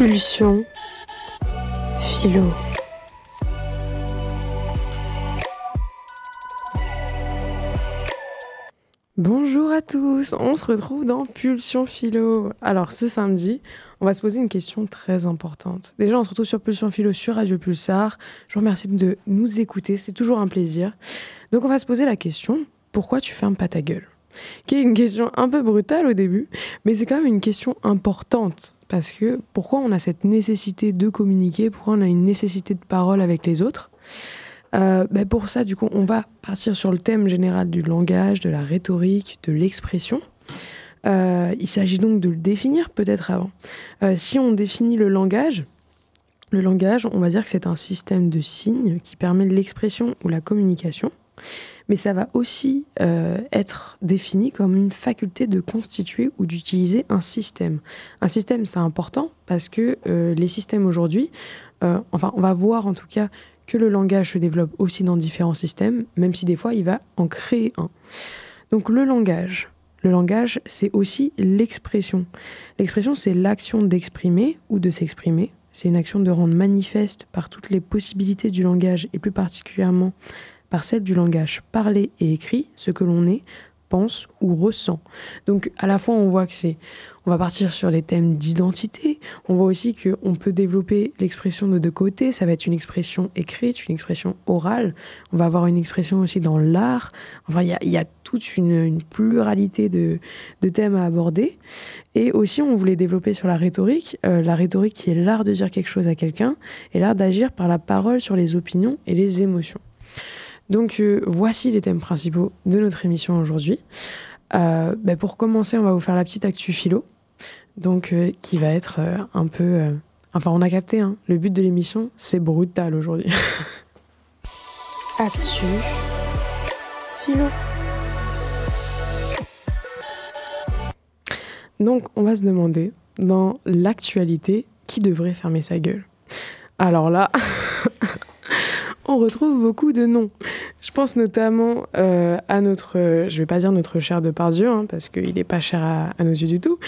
Pulsion. Philo. Bonjour à tous, on se retrouve dans Pulsion Philo. Alors ce samedi, on va se poser une question très importante. Déjà, on se retrouve sur Pulsion Philo sur Radio Pulsar. Je vous remercie de nous écouter, c'est toujours un plaisir. Donc on va se poser la question, pourquoi tu fermes pas ta gueule? Qui est une question un peu brutale au début, mais c'est quand même une question importante. Parce que pourquoi on a cette nécessité de communiquer, pourquoi on a une nécessité de parole avec les autres? Euh, ben Pour ça, du coup, on va partir sur le thème général du langage, de la rhétorique, de l'expression. Euh, il s'agit donc de le définir peut-être avant. Euh, si on définit le langage, le langage, on va dire que c'est un système de signes qui permet l'expression ou la communication mais ça va aussi euh, être défini comme une faculté de constituer ou d'utiliser un système. Un système, c'est important parce que euh, les systèmes aujourd'hui, euh, enfin, on va voir en tout cas que le langage se développe aussi dans différents systèmes, même si des fois il va en créer un. Donc le langage, le langage, c'est aussi l'expression. L'expression, c'est l'action d'exprimer ou de s'exprimer. C'est une action de rendre manifeste par toutes les possibilités du langage et plus particulièrement par celle du langage parlé et écrit, ce que l'on est, pense ou ressent. Donc à la fois on voit que c'est on va partir sur les thèmes d'identité, on voit aussi qu'on peut développer l'expression de deux côtés, ça va être une expression écrite, une expression orale, on va avoir une expression aussi dans l'art, enfin il y a, toute une, pluralité de, thèmes à aborder. Et aussi on voulait développer sur la rhétorique, euh, la rhétorique qui est l'art de dire quelque chose à quelqu'un et l'art d'agir par la parole sur les opinions et les émotions. Donc euh, voici les thèmes principaux de notre émission aujourd'hui. Euh, ben, pour commencer, on va vous faire la petite actu philo, donc euh, qui va être un peu. Enfin, on a capté. Hein, le but de l'émission, c'est brutal aujourd'hui. actu philo. Donc, on va se demander dans l'actualité qui devrait fermer sa gueule? Alors là. on retrouve beaucoup de noms. Je pense notamment euh, à notre, je je vais pas dire notre cher Depardieu, hein, parce qu'il n'est pas cher à, nos yeux du tout,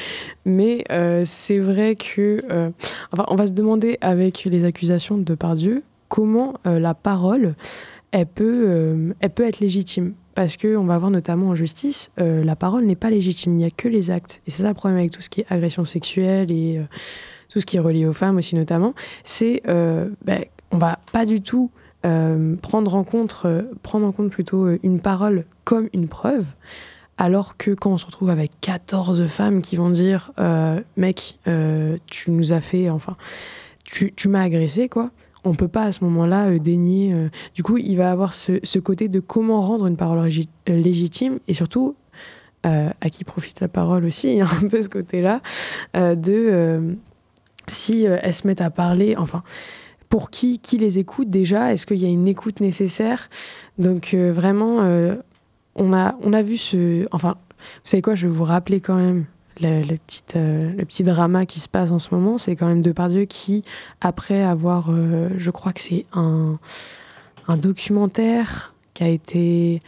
mais euh, c'est vrai que, euh, enfin, on va se demander avec les accusations de Depardieu comment la parole, elle peut, elle peut être légitime. Parce qu'on va voir notamment en justice, la parole n'est pas légitime, il n'y a que les actes. Et c'est ça le problème avec tout ce qui est agression sexuelle et tout ce qui est relié aux femmes aussi notamment, c'est ben, on va pas du tout euh, prendre, en compte, euh, prendre en compte plutôt euh, une parole comme une preuve, alors que quand on se retrouve avec 14 femmes qui vont dire mec, tu nous as fait, enfin, tu, tu m'as agressé, quoi. On peut pas à ce moment-là dénier. du coup, il va avoir ce, côté de comment rendre une parole légitime et surtout à qui profite la parole aussi, il y a un peu ce côté-là de si elles se mettent à parler, enfin pour qui, qui les écoute déjà? Est-ce qu'il y a une écoute nécessaire? Donc euh, vraiment, euh, on, a, on a vu ce... Enfin, vous savez quoi, je vais vous rappeler quand même le, petit, euh, le petit drama qui se passe en ce moment. C'est quand même Depardieu qui, après avoir, je crois que c'est un, un documentaire qui a été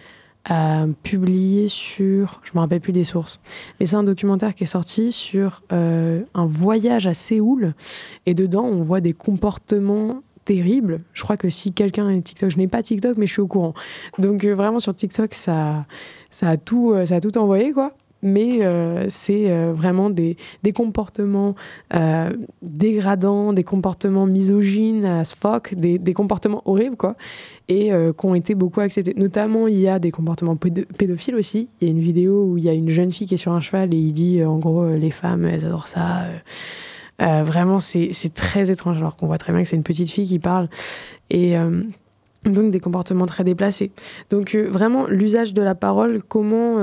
publié sur, je me rappelle plus des sources, mais c'est un documentaire qui est sorti sur euh, un voyage à Séoul et dedans on voit des comportements terribles. Je crois que si quelqu'un est TikTok, je n'ai pas TikTok mais je suis au courant. Donc euh, vraiment sur TikTok ça ça a tout euh, ça a tout envoyé quoi mais euh, c'est euh, vraiment des, des comportements euh, dégradants, des comportements misogynes as fuck, des, comportements horribles, quoi, et qui ont été beaucoup acceptés. Notamment, il y a des comportements pédophiles aussi. Il y a une vidéo où il y a une jeune fille qui est sur un cheval et il dit, en gros, les femmes, elles adorent ça. vraiment, c'est très étrange, alors qu'on voit très bien que c'est une petite fille qui parle. Et donc, des comportements très déplacés. Donc, vraiment, l'usage de la parole, comment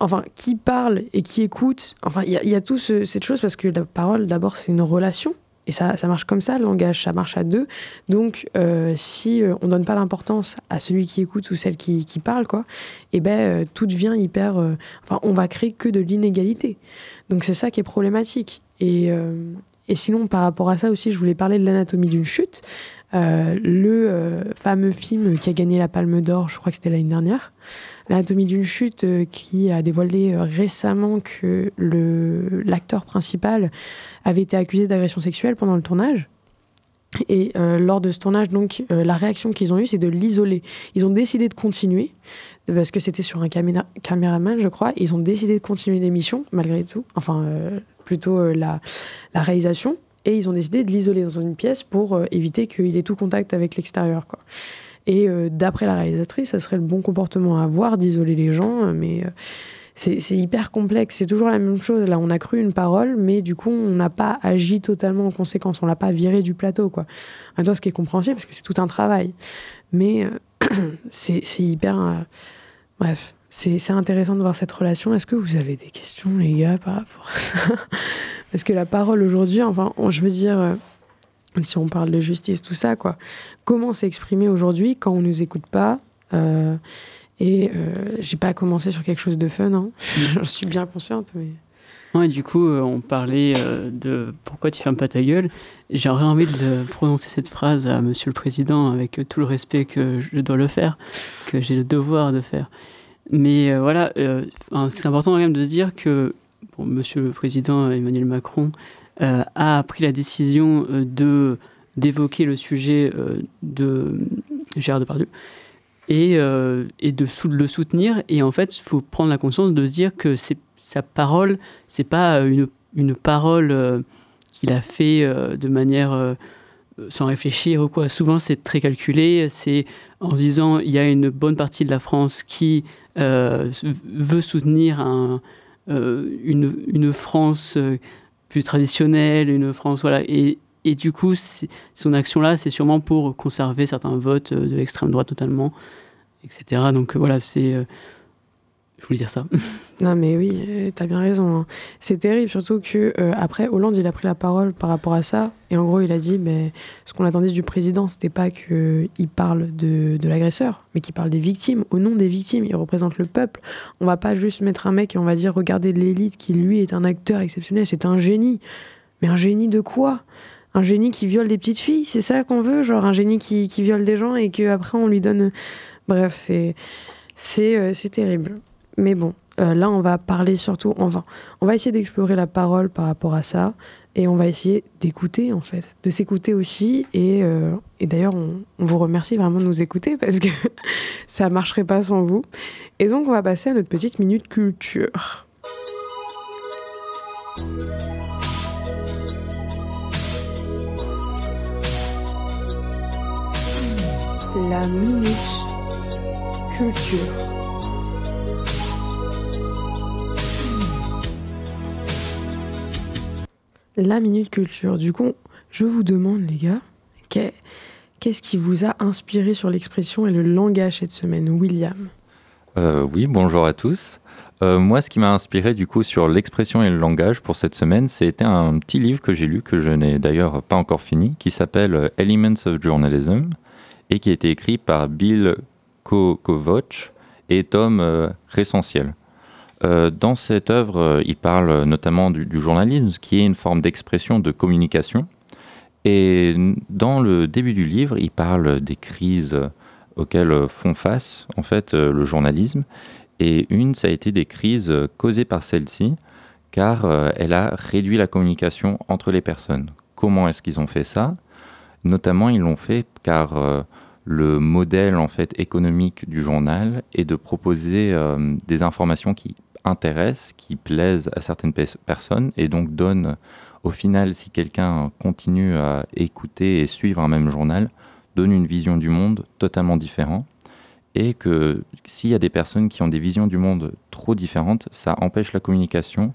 enfin, qui parle et qui écoute, enfin, il y, a tout cette chose parce que la parole, d'abord, c'est une relation. Et ça, ça marche comme ça, le langage, ça marche à deux. Donc, euh, si euh, on donne pas d'importance à celui qui écoute ou celle qui, parle, quoi, eh ben, euh, tout devient hyper. enfin, on va créer que de l'inégalité. Donc, c'est ça qui est problématique. Et, et sinon, par rapport à ça aussi, je voulais parler de l'anatomie d'une chute. le fameux film qui a gagné la Palme d'Or, je crois que c'était l'année dernière, l'anatomie d'une chute qui a dévoilé récemment que l'acteur principal avait été accusé d'agression sexuelle pendant le tournage. Et lors de ce tournage, donc, la réaction qu'ils ont eue, c'est de l'isoler. Ils ont décidé de continuer, parce que c'était sur un caméraman, je crois. ils ont décidé de continuer l'émission, malgré tout. Enfin, plutôt la, la réalisation et ils ont décidé de l'isoler dans une pièce pour euh, éviter qu'il ait tout contact avec l'extérieur. Et euh, d'après la réalisatrice, ça serait le bon comportement à avoir d'isoler les gens, mais euh, c'est hyper complexe. C'est toujours la même chose. Là, on a cru une parole, mais du coup, on n'a pas agi totalement en conséquence. On l'a pas viré du plateau, quoi. En ce qui est compréhensible, parce que c'est tout un travail. Mais c'est hyper. bref, c'est intéressant de voir cette relation. Est-ce que vous avez des questions, les gars, par rapport à ça? Parce que la parole aujourd'hui, enfin, je veux dire, euh, si on parle de justice, tout ça, quoi, comment s'exprimer aujourd'hui quand on ne nous écoute pas euh, Et euh, j'ai pas commencé sur quelque chose de fun, hein. j'en suis bien consciente, mais. Ouais, du coup, on parlait de pourquoi tu fermes pas ta gueule. J'aurais envie de prononcer cette phrase à Monsieur le Président avec tout le respect que je dois le faire, que j'ai le devoir de faire. Mais euh, voilà, euh, c'est important quand même de dire que bon, Monsieur le Président Emmanuel Macron euh, a pris la décision de d'évoquer le sujet de Gérard Depardieu et, et de le soutenir. Et en fait, il faut prendre la conscience de se dire que sa parole, c'est pas une, une parole qu'il a fait de manière sans réfléchir ou quoi. Souvent, c'est très calculé. C'est en se disant il y a une bonne partie de la France qui euh, veut soutenir un, euh, une, une, France euh, traditionnelle, une France voilà. Et, et du coup son action là c'est sûrement pour conserver certains votes de l'extrême droite totalement etc donc voilà c'est je voulais dire ça. non, mais oui, euh, tu as bien raison. Hein. C'est terrible, surtout que euh, après Hollande, il a pris la parole par rapport à ça. Et en gros, il a dit mais ce qu'on attendait du président, c'était pas qu'il parle de, de l'agresseur, mais qu'il parle des victimes, au nom des victimes. Il représente le peuple. On va pas juste mettre un mec et on va dire regardez l'élite qui, lui, est un acteur exceptionnel, c'est un génie. Mais un génie de quoi? Un génie qui viole des petites filles, c'est ça qu'on veut Genre un génie qui, qui viole des gens et qu'après on lui donne. Bref, c'est. C'est euh, terrible. Mais bon, euh, là, on va parler surtout, on va, on va essayer d'explorer la parole par rapport à ça, et on va essayer d'écouter, en fait, de s'écouter aussi. Et, euh, d'ailleurs, on, on, vous remercie vraiment de nous écouter, parce que ça ne marcherait pas sans vous. Et donc, on va passer à notre petite minute culture. La minute culture. La Minute Culture. Du coup, je vous demande, les gars, qu'est-ce qui vous a inspiré sur l'expression et le langage cette semaine, William? Euh, Oui, bonjour à tous. Euh, moi, ce qui m'a inspiré du coup sur l'expression et le langage pour cette semaine, c'était un petit livre que j'ai lu, que je n'ai d'ailleurs pas encore fini, qui s'appelle Elements of Journalism et qui a été écrit par Bill Kovoch et Tom euh, Ressentiel. Euh, dans cette œuvre, euh, il parle notamment du, journalisme, qui est une forme d'expression de communication. Et dans le début du livre, il parle des crises auxquelles font face en fait euh, le journalisme. Et une, ça a été des crises causées par celle-ci, car elle a réduit la communication entre les personnes. Comment est-ce qu'ils ont fait ça? Notamment, ils l'ont fait car le modèle en fait économique du journal est de proposer des informations qui intéressent, qui plaisent à certaines personnes et donc donne au final, si quelqu'un continue à écouter et suivre un même journal, donne une vision du monde totalement différente et que s'il y a des personnes qui ont des visions du monde trop différentes, ça empêche la communication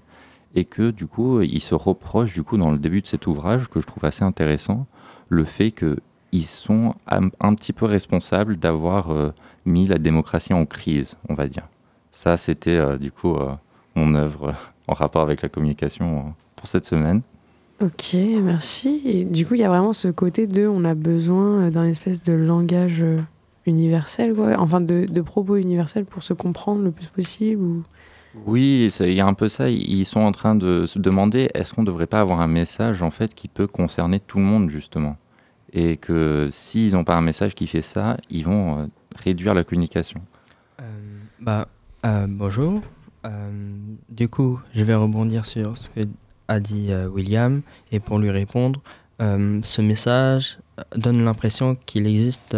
et que du coup, il se reproche du coup dans le début de cet ouvrage que je trouve assez intéressant, le fait qu'ils sont un, petit peu responsables d'avoir euh, mis la démocratie en crise, on va dire. Ça, c'était euh, du coup euh, mon œuvre en rapport avec la communication pour cette semaine. Ok, merci. Et du coup, il y a vraiment ce côté de on a besoin d'un espèce de langage universel, quoi. enfin de, de, propos universels pour se comprendre le plus possible ou... Oui, il y a un peu ça. Ils sont en train de se demander est-ce qu'on ne devrait pas avoir un message en fait qui peut concerner tout le monde justement? Et que s'ils n'ont pas un message qui fait ça, ils vont réduire la communication. Bah, bonjour. du coup, je vais rebondir sur ce que a dit William et pour lui répondre, ce message donne l'impression qu'il existe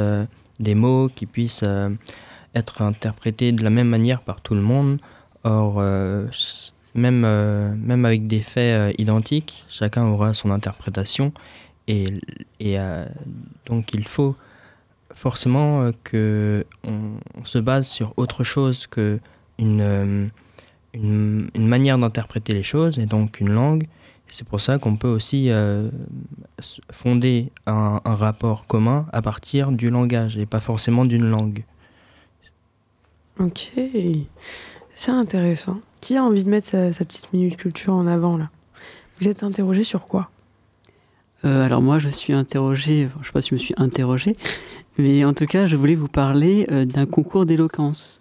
des mots qui puissent être interprétés de la même manière par tout le monde. Or, euh, même, euh, même avec des faits euh, identiques, chacun aura son interprétation. Et, et donc, il faut forcément que on, se base sur autre chose que une, une, manière d'interpréter les choses, et donc une langue. C'est pour ça qu'on peut aussi fonder un, rapport commun à partir du langage et pas forcément d'une langue. Ok, c'est intéressant. Qui a envie de mettre sa, petite minute culture en avant là? Vous êtes interrogé sur quoi? Euh, alors moi, je suis interrogé, je ne sais pas si je me suis interrogé, mais en tout cas, je voulais vous parler euh, d'un concours d'éloquence.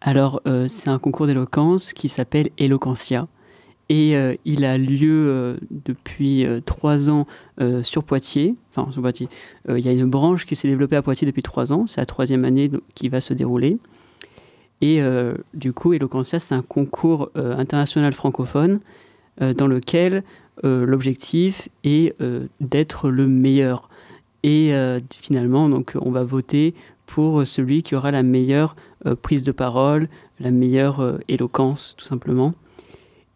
Alors, euh, c'est un concours d'éloquence qui s'appelle Eloquentia, et il a lieu depuis trois ans sur Poitiers. Enfin, sur Poitiers. Il y a une branche qui s'est développée à Poitiers depuis trois ans. C'est la troisième année qui va se dérouler. Et du coup, Eloquentia, c'est un concours international francophone dans lequel l'objectif est d'être le meilleur. Et finalement, donc, on va voter pour celui qui aura la meilleure prise de parole, la meilleure éloquence, tout simplement.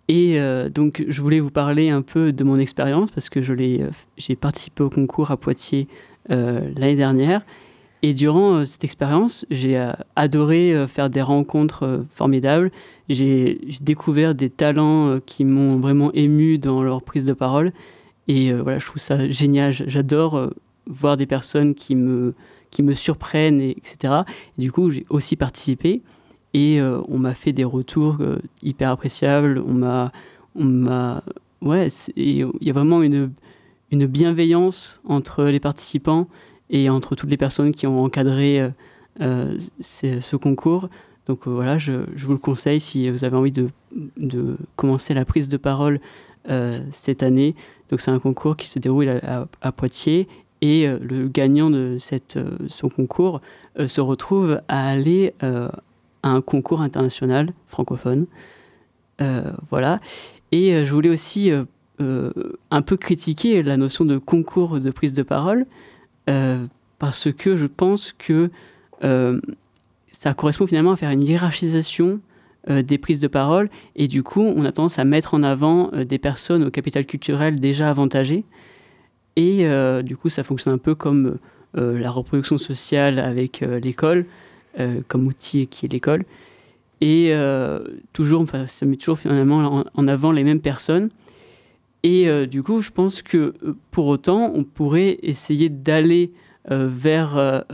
Et donc, je voulais vous parler un peu de mon expérience parce que j'ai participé au concours à Poitiers l'année dernière. Et durant euh, cette expérience, j'ai euh, adoré euh, faire des rencontres formidables. J'ai découvert des talents qui m'ont vraiment ému dans leur prise de parole. Et voilà, je trouve ça génial. J'adore voir des personnes qui me, qui me surprennent, etc. Et du coup, j'ai aussi participé. Et on m'a fait des retours hyper appréciables. On m'a ouais, il y a vraiment une, une bienveillance entre les participants et entre toutes les personnes qui ont encadré euh, euh, ce concours. Donc euh, voilà, je, vous le conseille si vous avez envie de, de commencer la prise de parole cette année. Donc c'est un concours qui se déroule à, Poitiers et le gagnant de cette, son concours se retrouve à aller à un concours international francophone. voilà. Et je voulais aussi un peu critiquer la notion de concours de prise de parole. Euh, parce que je pense que euh, ça correspond finalement à faire une hiérarchisation euh, des prises de parole. Et du coup on a tendance à mettre en avant des personnes au capital culturel déjà avantagées. Et du coup ça fonctionne un peu comme la reproduction sociale avec l'école comme outil qui est l'école. Et toujours ça met toujours finalement en avant les mêmes personnes et euh, du coup, je pense que euh, pour autant, on pourrait essayer d'aller euh, vers,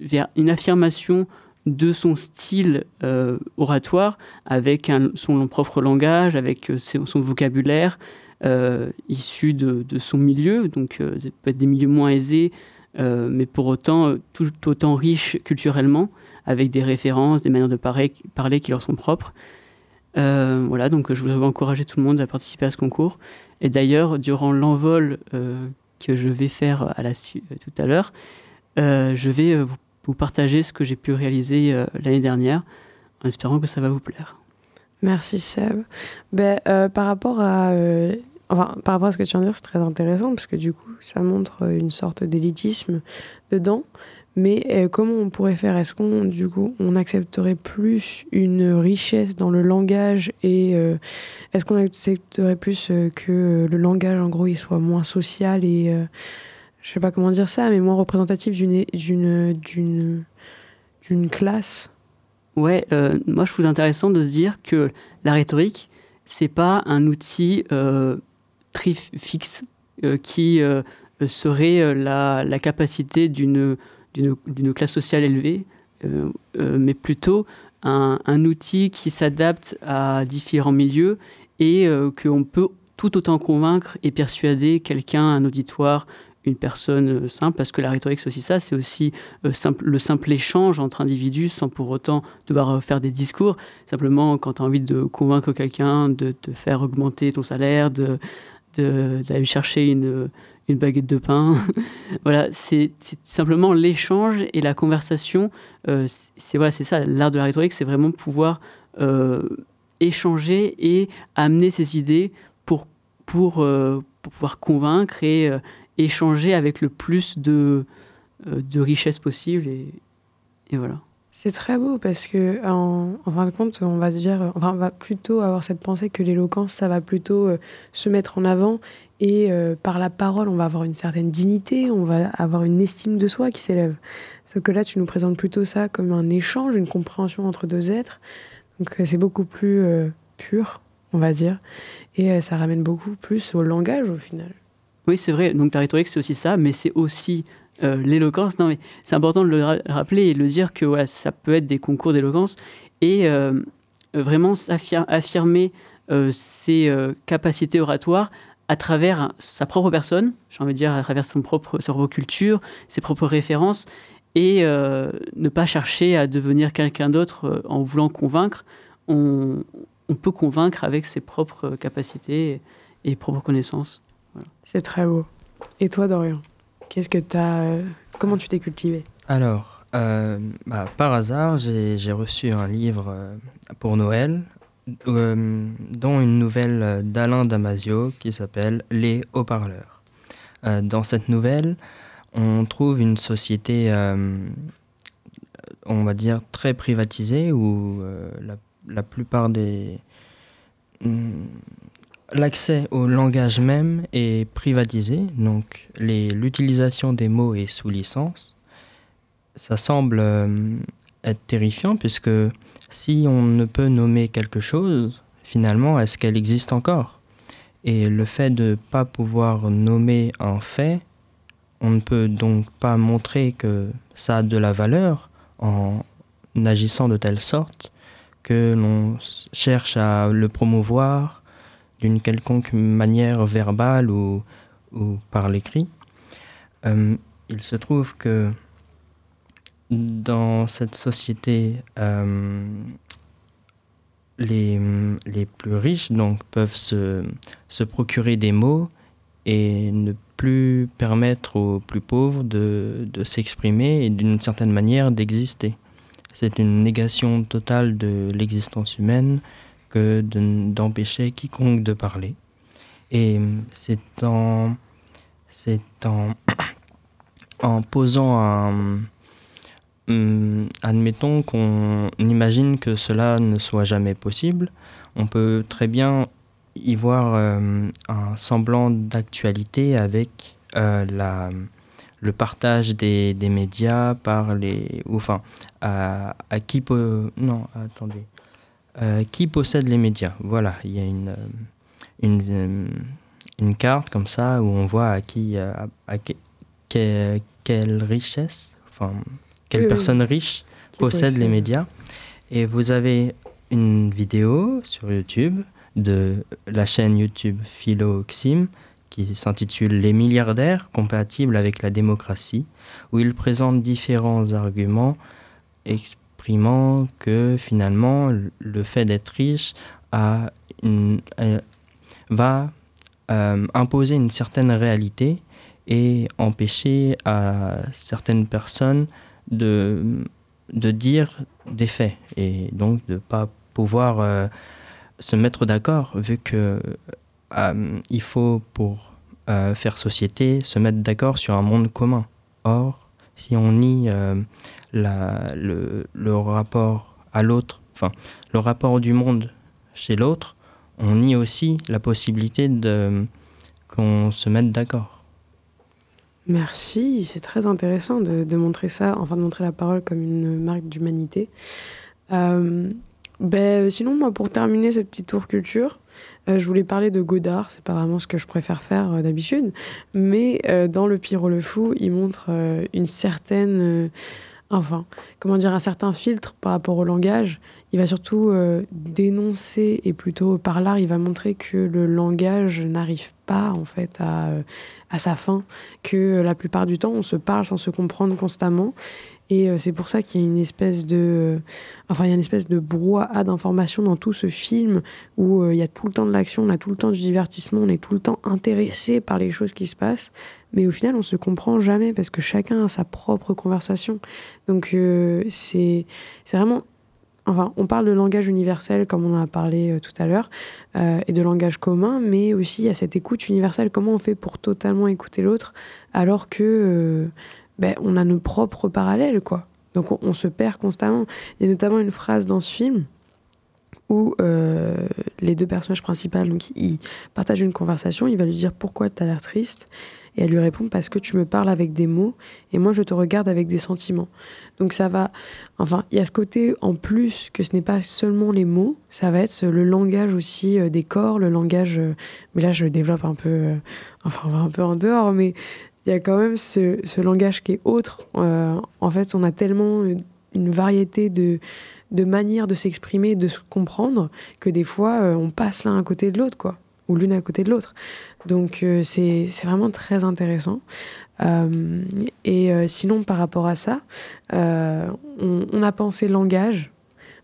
vers une affirmation de son style oratoire avec son propre langage, avec son vocabulaire issu de, son milieu. Donc, ça peut être des milieux moins aisés, mais pour autant tout autant riches culturellement, avec des références, des manières de parler qui leur sont propres. Euh, voilà, donc je voudrais encourager tout le monde à participer à ce concours. Et d'ailleurs, durant l'envol euh, que je vais faire à la euh, tout à l'heure, je vais vous, partager ce que j'ai pu réaliser l'année dernière, en espérant que ça va vous plaire. Merci Seb. Ben, par rapport à Enfin, par rapport à ce que tu viens de dire, c'est très intéressant parce que du coup, ça montre une sorte d'élitisme dedans. Mais euh, comment on pourrait faire? Est-ce qu'on, du coup, on accepterait plus une richesse dans le langage et euh, est-ce qu'on accepterait plus euh, que le langage, en gros, il soit moins social et je sais pas comment dire ça, mais moins représentatif d'une d'une d'une d'une classe? Ouais, moi je trouve intéressant de se dire que la rhétorique, c'est pas un outil très fixe qui serait la, la capacité d'une d'une classe sociale élevée, euh, euh, mais plutôt un, outil qui s'adapte à différents milieux et euh, qu'on peut tout autant convaincre et persuader quelqu'un, un auditoire, une personne simple, parce que la rhétorique, c'est aussi ça, c'est aussi simple, le simple échange entre individus sans pour autant devoir faire des discours. Simplement, quand tu as envie de convaincre quelqu'un de te faire augmenter ton salaire, d'aller de, chercher une, une baguette de pain. voilà, c'est simplement l'échange et la conversation. Euh, c'est voilà, c'est ça, l'art de la rhétorique, c'est vraiment pouvoir euh, échanger et amener ses idées pour, pour, euh, pour pouvoir convaincre et échanger avec le plus de, de richesse possible. Et, voilà. C'est très beau parce que, en, fin de compte, on va dire, enfin, on va plutôt avoir cette pensée que l'éloquence, ça va plutôt se mettre en avant et euh, par la parole, on va avoir une certaine dignité, on va avoir une estime de soi qui s'élève. Sauf que là, tu nous présentes plutôt ça comme un échange, une compréhension entre deux êtres. Donc euh, c'est beaucoup plus euh, pur, on va dire. Et ça ramène beaucoup plus au langage au final. Oui, c'est vrai. Donc la rhétorique, c'est aussi ça, mais c'est aussi l'éloquence. Non, mais c'est important de le rappeler et de le dire que ouais, ça peut être des concours d'éloquence et vraiment affirmer ses capacités oratoires à travers sa propre personne, j'ai envie de dire à travers son propre, sa propre culture, ses propres références, et euh, ne pas chercher à devenir quelqu'un d'autre euh, en voulant convaincre. On, peut convaincre avec ses propres capacités et, propres connaissances. C'est très beau. Et toi, Dorian, qu'est-ce que as, euh, comment tu t'es cultivé? Alors, bah, par hasard, j'ai reçu un livre pour Noël euh, dont une nouvelle d'Alain Damasio qui s'appelle Les haut-parleurs. Euh, dans cette nouvelle, on trouve une société, euh, on va dire, très privatisée où la, plupart des... Hmm, l'accès au langage même est privatisé, donc l'utilisation des mots est sous licence. Ça semble être terrifiant puisque si on ne peut nommer quelque chose, finalement, est-ce qu'elle existe encore? Et le fait de ne pas pouvoir nommer un fait, on ne peut donc pas montrer que ça a de la valeur en agissant de telle sorte que l'on cherche à le promouvoir d'une quelconque manière verbale ou, par l'écrit. Euh, il se trouve que dans cette société, euh, les, les, plus riches donc, peuvent se, se, procurer des mots et ne plus permettre aux plus pauvres de, de s'exprimer et d'une certaine manière d'exister. C'est une négation totale de l'existence humaine que d'empêcher quiconque de parler. Et c'est en, en, en posant un Hum, admettons qu'on imagine que cela ne soit jamais possible, on peut très bien y voir euh, un semblant d'actualité avec euh, la, le partage des, des, médias par les... enfin, à, à qui... non, attendez. Euh, qui possède les médias? Voilà, il y a une, une, une, carte comme ça où on voit à qui... à, quelle richesse quelle personne riche possède, les médias. Et vous avez une vidéo sur YouTube de la chaîne YouTube Philoxime qui s'intitule Les milliardaires compatibles avec la démocratie, où il présente différents arguments exprimant que finalement le fait d'être riche a une, euh, va euh, imposer une certaine réalité et empêcher à certaines personnes de, de dire des faits et donc de ne pas pouvoir euh, se mettre d'accord vu que euh, il faut pour euh, faire société se mettre d'accord sur un monde commun. Or, si on nie la, le, le, rapport à l'autre, enfin le rapport du monde chez l'autre, on nie aussi la possibilité de qu'on se mette d'accord. Merci, c'est très intéressant de, montrer ça, enfin de montrer la parole comme une marque d'humanité. Euh, ben, sinon, moi, pour terminer ce petit tour culture, euh, je voulais parler de Godard, c'est pas vraiment ce que je préfère faire euh, d'habitude, mais dans Le Pyro le Fou, il montre une certaine. enfin, comment dire, un certain filtre par rapport au langage. Il va surtout euh, dénoncer et plutôt par l'art, il va montrer que le langage n'arrive pas en fait à, euh, à sa fin, que la plupart du temps on se parle sans se comprendre constamment et euh, c'est pour ça qu'il y a une espèce de, enfin, il y a une espèce de brouhaha d'informations dans tout ce film où euh, il y a tout le temps de l'action, on a tout le temps du divertissement, on est tout le temps intéressé par les choses qui se passent. Mais au final, on se comprend jamais parce que chacun a sa propre conversation. Donc, euh, c'est c'est vraiment. Enfin, on parle de langage universel, comme on en a parlé tout à l'heure, et de langage commun, mais aussi a cette écoute universelle. Comment on fait pour totalement écouter l'autre alors que ben, on a nos propres parallèles, quoi. Donc on, se perd constamment. Il y a notamment une phrase dans ce film où euh, les deux personnages principaux, donc ils partagent une conversation, il va lui dire pourquoi tu as l'air triste? Et elle lui répond parce que tu me parles avec des mots et moi je te regarde avec des sentiments. Donc ça va, enfin il y a ce côté en plus que ce n'est pas seulement les mots, ça va être le langage aussi euh, des corps, le langage, euh, mais là je développe un peu, enfin on va un peu en dehors, mais il y a quand même ce, langage qui est autre. Euh, en fait, on a tellement une variété de, de manières de s'exprimer, de se comprendre, que des fois, euh, on passe l'un à côté de l'autre, quoi, ou l'une à côté de l'autre. Donc, euh, c'est vraiment très intéressant. et sinon, par rapport à ça, on, on, a pensé langage,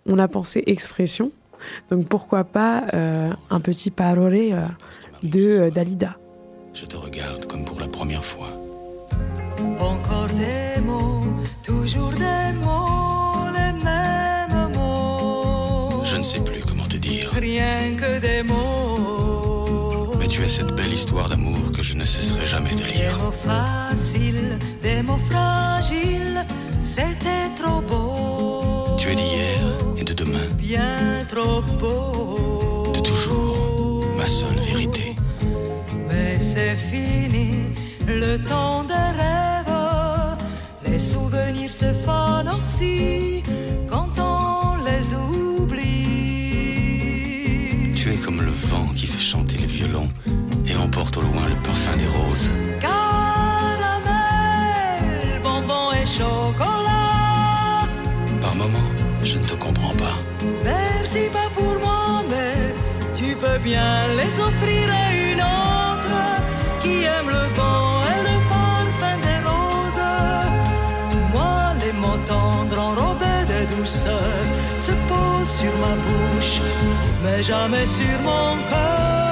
on a pensé expression. Donc, pourquoi pas un petit parole de Dalida je te regarde comme pour la première fois. Encore des mots, toujours des mots, les mêmes mots. Je ne sais plus comment te dire. Rien que des mots. Mais tu es cette belle histoire d'amour que je ne cesserai jamais de lire. Des mots faciles, des mots fragiles, c'était trop beau. Tu es d'hier et de demain. Bien trop beau. De toujours, ma seule vérité c'est fini, le temps des rêves. Les souvenirs se fanent aussi quand on les oublie. Tu es comme le vent qui fait chanter le violon au loin le parfum des roses. Caramel, bonbon et chocolat. Par moments, je ne te comprends pas. Merci pas pour moi, mais tu peux bien les offrir à une autre qui aime le vent et le parfum des roses. Moi, les mots tendres enrobés de douceur se posent sur ma bouche, mais jamais sur mon cœur.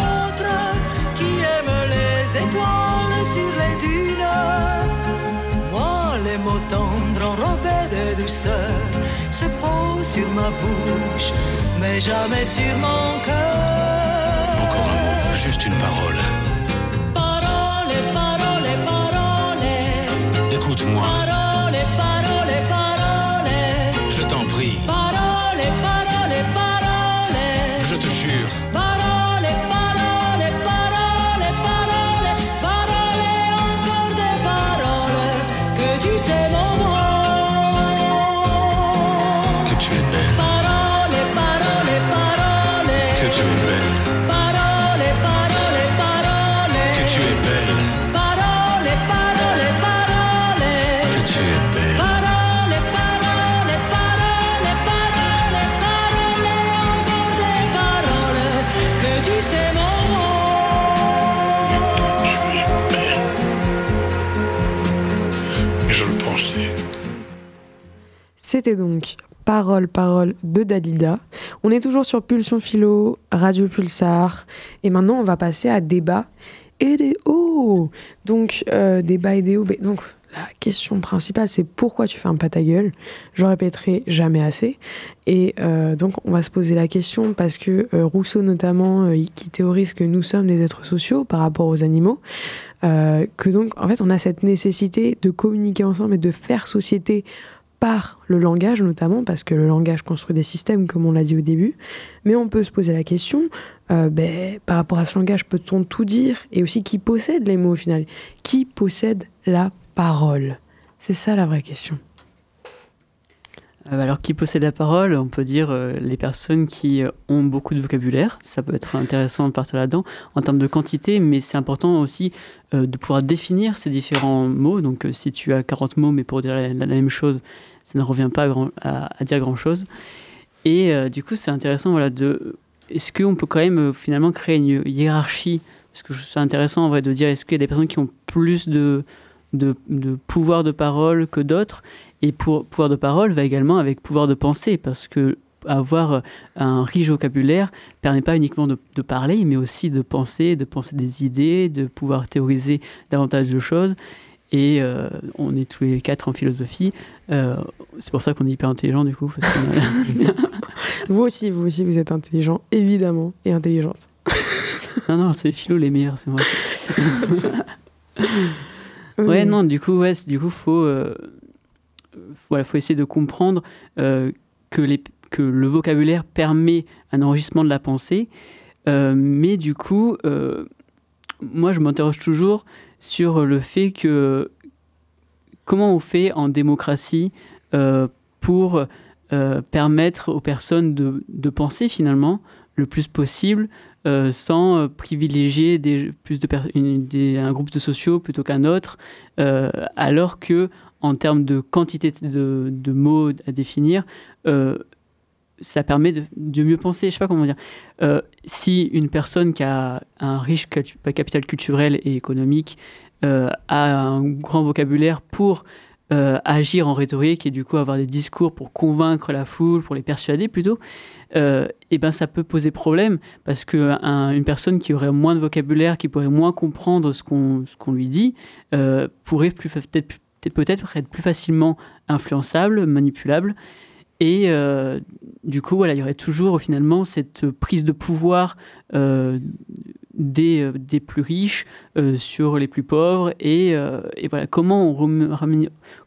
étoiles sur les dunes. Moi, les mots tendres enrobés de douceur se posent sur ma bouche, mais jamais sur mon cœur. Encore un mot, juste une parole. Parole, parole, parole. Écoute-moi, C'était donc Parole, parole de Dalida. On est toujours sur Pulsion Philo, Radio Pulsar. Et maintenant, on va passer à débat et hauts. Donc, euh, débat et hauts. Ben, Donc, la question principale, c'est pourquoi tu fais un pas ta gueule? Je répéterai jamais assez. Et euh, donc, on va se poser la question parce que euh, Rousseau, notamment, qui théorise que nous sommes des êtres sociaux par rapport aux animaux, que donc, en fait, on a cette nécessité de communiquer ensemble et de faire société par le langage notamment, parce que le langage construit des systèmes, comme on l'a dit au début. Mais on peut se poser la question, euh, ben, par rapport à ce langage, peut-on tout dire? Et aussi, qui possède les mots au final? Qui possède la parole? C'est ça la vraie question. Euh, Alors, qui possède la parole? On peut dire euh, les personnes qui ont beaucoup de vocabulaire. Ça peut être intéressant de partir là-dedans en termes de quantité, mais c'est important aussi de pouvoir définir ces différents mots. Donc, si tu as 40 mots, mais pour dire la même chose, ça ne revient pas à, dire grand-chose. Et euh, du coup, c'est intéressant voilà, de. Est-ce qu'on peut quand même euh, finalement créer une hiérarchie? Parce que c'est intéressant en vrai de dire est-ce qu'il y a des personnes qui ont plus de, pouvoir de parole que d'autres? Et pouvoir de parole va également avec pouvoir de pensée, parce que avoir euh, un riche vocabulaire permet pas uniquement de parler, mais aussi de penser, de penser des idées, de pouvoir théoriser davantage de choses. Et euh, on est tous les quatre en philosophie. Euh, c'est pour ça qu'on est hyper intelligent du coup. Parce qu'on a- Vous aussi, vous aussi, vous êtes intelligent, évidemment, et intelligente. non, non, c'est philo les meilleurs, c'est moi. Ouais, non, du coup, ouais, du coup, faut, euh, voilà, faut essayer de comprendre que, les, que le vocabulaire permet un enregistrement de la pensée, mais du coup, moi, je m'interroge toujours sur le fait que comment on fait en démocratie euh, pour euh, permettre aux personnes de, penser finalement le plus possible euh, sans privilégier plus de un groupe de sociaux plutôt qu'un autre, alors que en termes de quantité de, mots à définir, ça permet de, mieux penser. Je sais pas comment dire. Euh, si une personne qui a un riche capital culturel et économique euh, a un grand vocabulaire pour euh, agir en rhétorique et du coup avoir des discours pour convaincre la foule, pour les persuader plutôt, et ben ça peut poser problème parce que un- une personne qui aurait moins de vocabulaire, qui pourrait moins comprendre ce qu'on lui dit, pourrait peut-être être plus facilement influençable, manipulable. Et euh, du coup, voilà, il y aurait toujours finalement cette prise de pouvoir euh, des, euh, des plus riches sur les plus pauvres. Et, et voilà, comment on,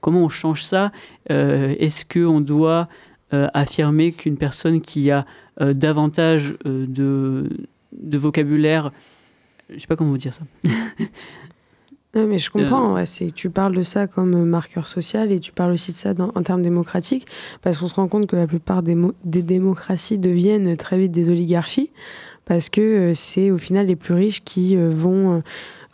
comment on change ça Est-ce qu'on doit affirmer qu'une personne qui a davantage de, de vocabulaire, je sais pas comment vous dire ça. Ouais, mais je comprends, ouais, c'est tu parles de ça comme euh, marqueur social et tu parles aussi de ça dans- en termes démocratiques, parce qu'on se rend compte que la plupart des, des démocraties deviennent très vite des oligarchies, parce que euh, c'est au final les plus riches qui euh, vont... euh,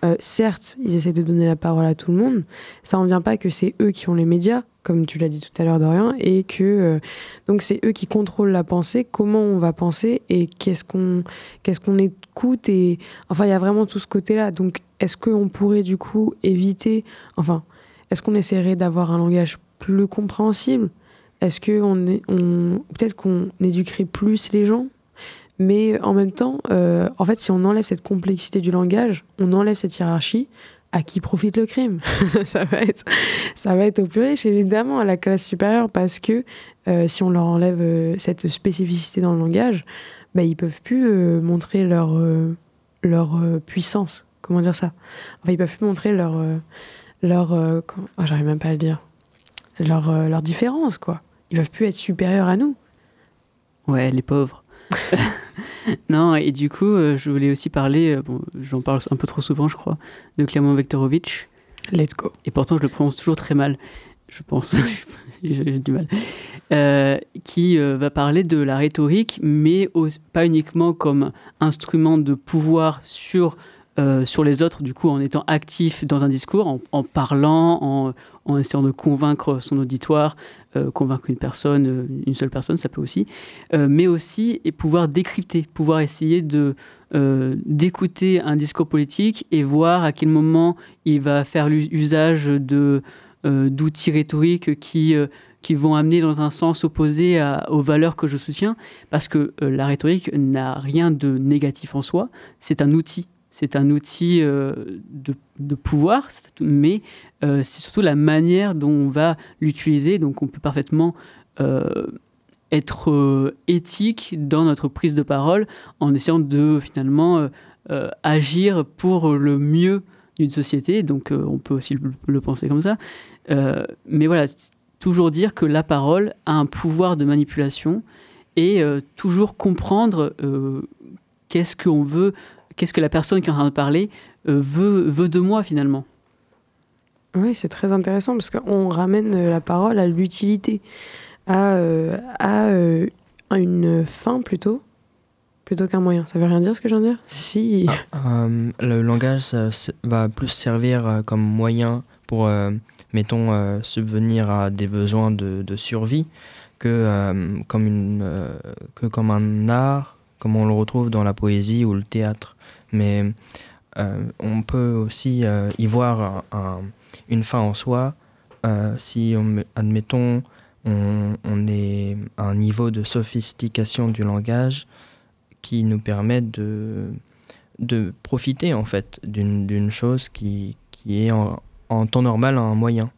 euh, certes, ils essaient de donner la parole à tout le monde, ça n'en vient pas que c'est eux qui ont les médias, comme tu l'as dit tout à l'heure Dorian, et que euh, donc c'est eux qui contrôlent la pensée, comment on va penser et qu'est-ce qu'on qu'est-ce qu'on écoute et enfin il y a vraiment tout ce côté-là. Donc est-ce qu'on pourrait du coup éviter, enfin est-ce qu'on essaierait d'avoir un langage plus compréhensible? Est-ce que on est, on peut-être qu'on éduquerait plus les gens? Mais en même temps, euh, en fait, si on enlève cette complexité du langage, on enlève cette hiérarchie, à qui profite le crime? Ça, va être, ça va être aux plus riches, évidemment, à la classe supérieure, parce que euh, si on leur enlève euh, cette spécificité dans le langage, bah, ils peuvent plus euh, montrer leur, euh, leur euh, puissance. Comment dire ça? Enfin, ils peuvent plus montrer leur... leur comment- oh, J'arrive même pas à le dire. Leur, leur différence, quoi. Ils peuvent plus être supérieurs à nous. Ouais, les pauvres. non, et du coup, je voulais aussi parler, bon, j'en parle un peu trop souvent, je crois, de Clément Vektorovitch. Let's go. Et pourtant, je le prononce toujours très mal. je pense, j'ai du mal, euh, qui euh, va parler de la rhétorique, mais pas uniquement comme instrument de pouvoir sur, euh, sur les autres, du coup en étant actif dans un discours, en, parlant, en, essayant de convaincre son auditoire, convaincre une personne, une seule personne, ça peut aussi, mais aussi et pouvoir décrypter, pouvoir essayer de d'écouter un discours politique et voir à quel moment il va faire usage de d'outils rhétoriques qui, euh, qui vont amener dans un sens opposé aux valeurs que je soutiens, parce que euh, la rhétorique n'a rien de négatif en soi, c'est un outil. C'est un outil de, de, pouvoir, mais c'est surtout la manière dont on va l'utiliser. Donc on peut parfaitement être éthique dans notre prise de parole en essayant de finalement agir pour le mieux d'une société. Donc on peut aussi le penser comme ça. Euh, mais voilà, toujours dire que la parole a un pouvoir de manipulation et euh, toujours comprendre euh, qu'est-ce qu'on veut, qu'est-ce que la personne qui est en train de parler veut, de moi finalement. Oui, c'est très intéressant parce qu'on ramène la parole à l'utilité, à une fin plutôt, plutôt qu'un moyen. Ça veut rien dire ce que je viens de dire? Si. Ah, le langage va plus servir comme moyen pour mettons, euh, subvenir à des besoins de, survie que, euh, comme une, euh, que comme un art, comme on le retrouve dans la poésie ou le théâtre. Mais on peut aussi y voir une fin en soi si, on, admettons, on, on, est à un niveau de sophistication du langage qui nous permet de, de profiter en fait d'une chose qui, qui est en, en temps normal un moyen.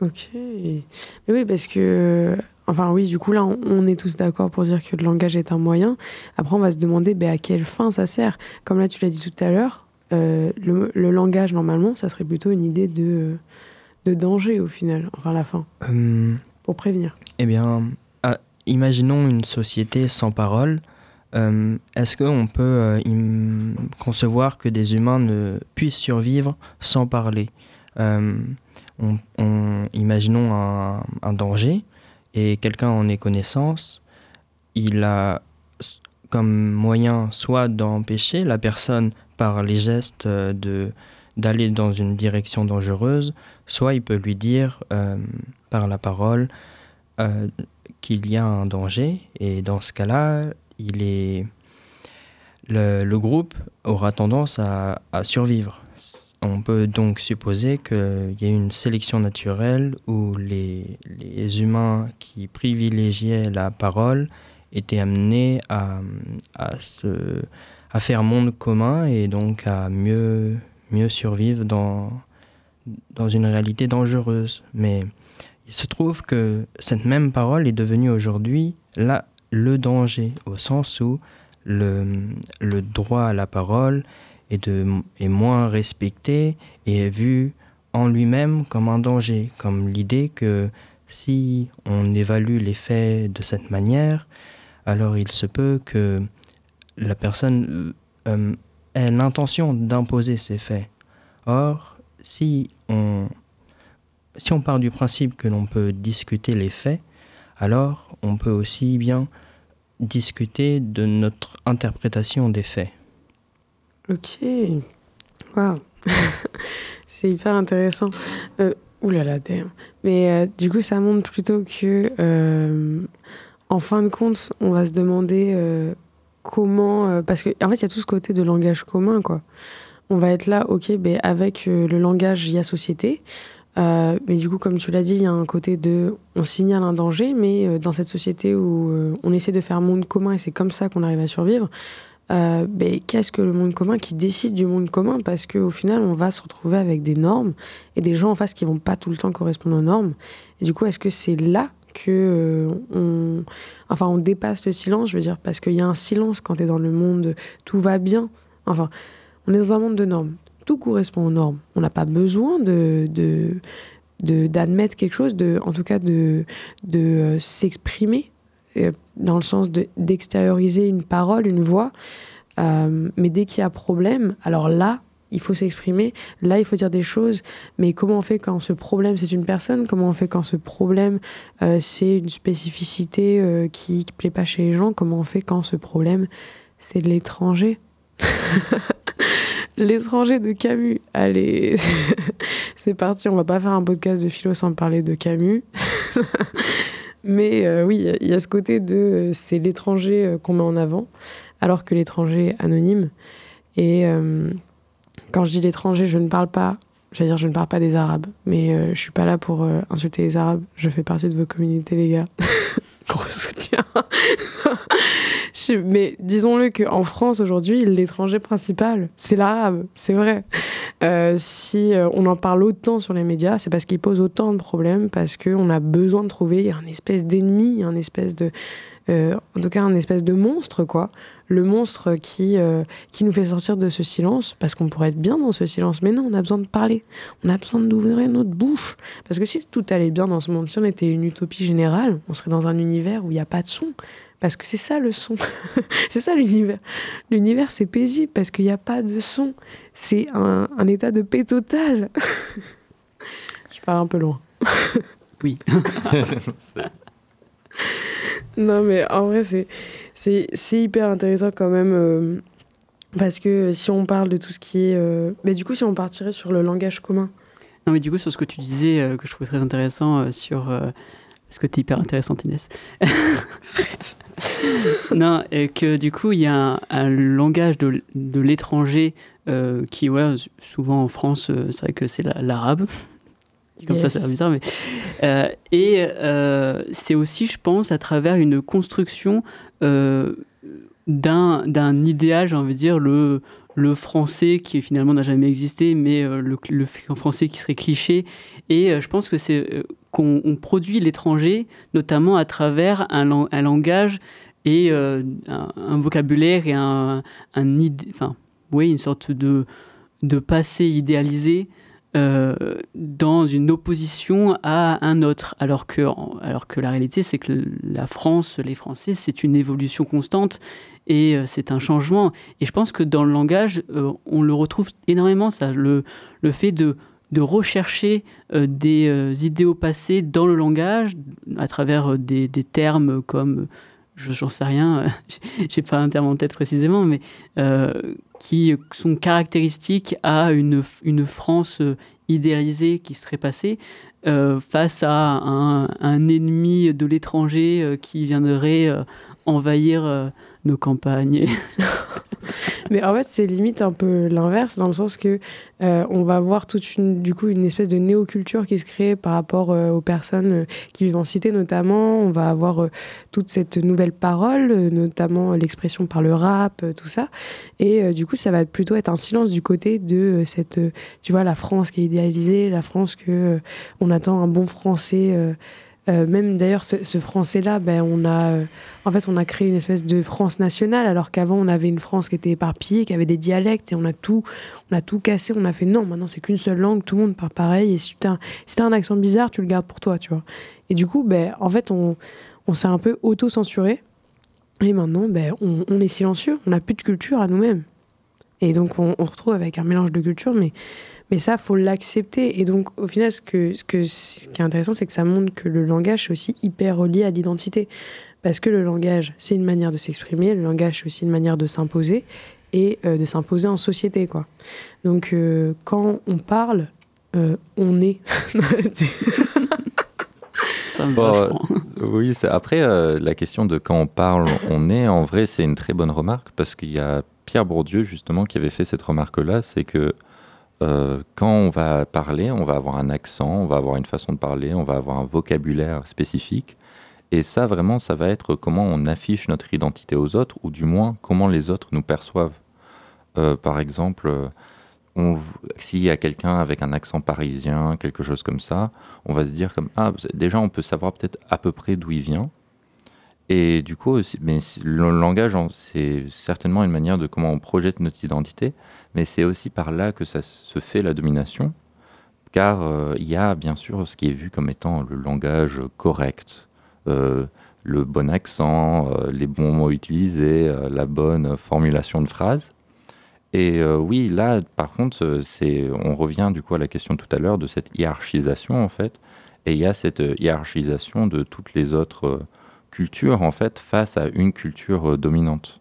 Ok. Mais oui, parce que. Enfin, oui, du coup, là, on, est tous d'accord pour dire que le langage est un moyen. Après, on va se demander ben, à quelle fin ça sert. Comme là, tu l'as dit tout à l'heure, euh, le, langage, normalement, ça serait plutôt une idée de, de danger, au final, enfin, la fin. Euh, pour prévenir. Eh bien, imaginons une société sans parole. Euh, est-ce qu'on peut concevoir que des humains ne puissent survivre sans parler? Euh, on, imaginons un, danger et quelqu'un en ait connaissance, il a comme moyen soit d'empêcher la personne par les gestes euh, d'aller dans une direction dangereuse, soit il peut lui dire euh, par la parole qu'il y a un danger et dans ce cas-là, il est le, groupe aura tendance à survivre. On peut donc supposer qu'il y a une sélection naturelle où les, humains qui privilégiaient la parole étaient amenés à, faire monde commun et donc à mieux, mieux survivre dans, dans une réalité dangereuse. Mais il se trouve que cette même parole est devenue aujourd'hui le danger, au sens où le, le droit à la parole est, de, est moins respecté et est vu en lui-même comme un danger, comme l'idée que si on évalue les faits de cette manière, alors il se peut que la personne euh, ait l'intention d'imposer ces faits. Or, si on, si on part du principe que l'on peut discuter les faits, alors on peut aussi bien discuter de notre interprétation des faits. Ok. Waouh. c'est hyper intéressant. Euh, là là, Mais euh, du coup, ça montre plutôt que, euh, en fin de compte, on va se demander euh, comment. parce qu'en en fait, il y a tout ce côté de langage commun, quoi. On va être là, ok, ben, avec le langage, il y a société. Mais du coup, comme tu l'as dit, il y a un côté de. On signale un danger, mais dans cette société où on essaie de faire monde commun et c'est comme ça qu'on arrive à survivre, euh, ben, qu'est-ce que le monde commun qui décide du monde commun? Parce qu'au final, on va se retrouver avec des normes et des gens en face qui vont pas tout le temps correspondre aux normes. Et du coup, est-ce que c'est là que euh, on, enfin, on dépasse le silence Je veux dire, parce qu'il y a un silence quand tu es dans le monde, tout va bien. Enfin, on est dans un monde de normes. Tout correspond aux normes. On n'a pas besoin de, d'admettre quelque chose, de, en tout cas de, euh, s'exprimer euh, dans le sens d'extérioriser une parole, une voix. Euh, mais dès qu'il y a problème, alors là, il faut s'exprimer. Là, il faut dire des choses. Mais comment on fait quand ce problème, c'est une personne? Comment on fait quand ce problème, c'est une spécificité qui ne plaît pas chez les gens? Comment on fait quand ce problème, c'est de l'étranger? L'étranger de Camus. Allez, c'est parti. On va pas faire un podcast de philo sans parler de Camus. Mais euh, oui, il y a ce côté de c'est l'étranger qu'on met en avant, alors que l'étranger anonyme. Et quand je dis l'étranger, je ne parle pas, j'allais dire, je ne parle pas des Arabes, mais euh, je suis pas là pour euh, insulter les Arabes. Je fais partie de vos communautés, les gars. Gros soutien. mais disons-le qu'en France aujourd'hui, l'étranger principal, c'est l'arabe, c'est vrai. Euh, si on en parle autant sur les médias, c'est parce qu'il pose autant de problèmes, parce qu'on a besoin de trouver un espèce d'ennemi, un espèce de, en tout cas un espèce de monstre, quoi, le monstre qui, euh, qui nous fait sortir de ce silence, parce qu'on pourrait être bien dans ce silence. Mais non, on a besoin de parler, on a besoin d'ouvrir notre bouche. Parce que si tout allait bien dans ce monde, si on était une utopie générale, on serait dans un univers où il n'y a pas de son. Parce que c'est ça le son. c'est ça l'univers. L'univers, c'est paisible parce qu'il n'y a pas de son. C'est un, un état de paix total. Je pars un peu loin. oui. non, mais en vrai, c'est c'est hyper intéressant quand même. Euh, parce que si on parle de tout ce qui est. Euh, mais du coup, si on partirait sur le langage commun. Non, mais du coup, sur ce que tu disais, euh, que je trouvais très intéressant, sur. parce que tu es hyper intéressante, Inès. non, et que du coup, il y a un, langage de, de l'étranger qui, ouais, souvent en France, c'est vrai que c'est l'arabe. Comme ça, c'est bizarre, mais. et c'est aussi, je pense, à travers une construction d'un idéal, j'ai envie de dire, le, le français qui finalement n'a jamais existé, mais euh, le, le, français qui serait cliché. Et euh, je pense que c'est qu'on produit l'étranger, notamment à travers un, un langage et un, vocabulaire et un, un enfin, oui, une sorte de, de passé idéalisé euh, dans une opposition à un autre, alors que, alors que la réalité, c'est que la France, les Français, c'est une évolution constante et euh, c'est un changement. Et je pense que dans le langage, euh, on le retrouve énormément, ça, le, le fait de, de rechercher des idéaux passés dans le langage à travers des, des termes comme j'en sais rien, j'ai pas un terme en tête précisément, mais qui sont caractéristiques à une, une France idéalisée qui serait passée euh, face à un, un, ennemi de l'étranger euh, qui viendrait envahir nos campagnes. Mais en fait, c'est limite un peu l'inverse, dans le sens que euh, on va voir toute une, du coup, une espèce de néoculture qui se crée par rapport euh, aux personnes euh, qui vivent en cité, notamment. On va avoir toute cette nouvelle parole, notamment l'expression par le rap, tout ça. Et du coup, ça va plutôt être un silence du côté de cette, tu vois, la France qui est idéalisée, la France que on attend un bon français euh, même d'ailleurs, ce, français-là, ben, on a, euh, en fait, on a créé une espèce de France nationale, alors qu'avant, on avait une France qui était éparpillée, qui avait des dialectes, et on a tout, on a tout cassé. On a fait non, maintenant c'est qu'une seule langue, tout le monde parle pareil. Et si tu as, un accent bizarre, tu le gardes pour toi, tu vois. Et du coup, ben, en fait, on, s'est un peu auto-censuré. Et maintenant, ben, on, est silencieux. On n'a plus de culture à nous-mêmes. Et donc, on, on, retrouve avec un mélange de culture, mais mais ça, faut l'accepter. Et donc, au final, ce, que, ce, que, ce qui est intéressant, c'est que ça montre que le langage est aussi hyper relié à l'identité. Parce que le langage, c'est une manière de s'exprimer, le langage, c'est aussi une manière de s'imposer et euh, de s'imposer en société. Quoi. Donc, euh, quand on parle, euh, on est. oui, après, la question de quand on parle, on est, en vrai, c'est une très bonne remarque parce qu'il y a Pierre Bourdieu, justement, qui avait fait cette remarque-là c'est que euh, quand on va parler, on va avoir un accent, on va avoir une façon de parler, on va avoir un vocabulaire spécifique. Et ça, vraiment, ça va être comment on affiche notre identité aux autres, ou du moins comment les autres nous perçoivent. Euh, par exemple, s'il y a quelqu'un avec un accent parisien, quelque chose comme ça, on va se dire comme ah déjà on peut savoir peut-être à peu près d'où il vient. Et du coup, mais le langage, c'est certainement une manière de comment on projette notre identité, mais c'est aussi par là que ça se fait la domination, car euh, il y a bien sûr ce qui est vu comme étant le langage correct, euh, le bon accent, euh, les bons mots utilisés, la bonne formulation de phrase. Et oui, là, par contre, on revient du coup à la question tout à l'heure de cette hiérarchisation en fait. Et il y a cette hiérarchisation de toutes les autres cultures en fait face à une culture euh, dominante.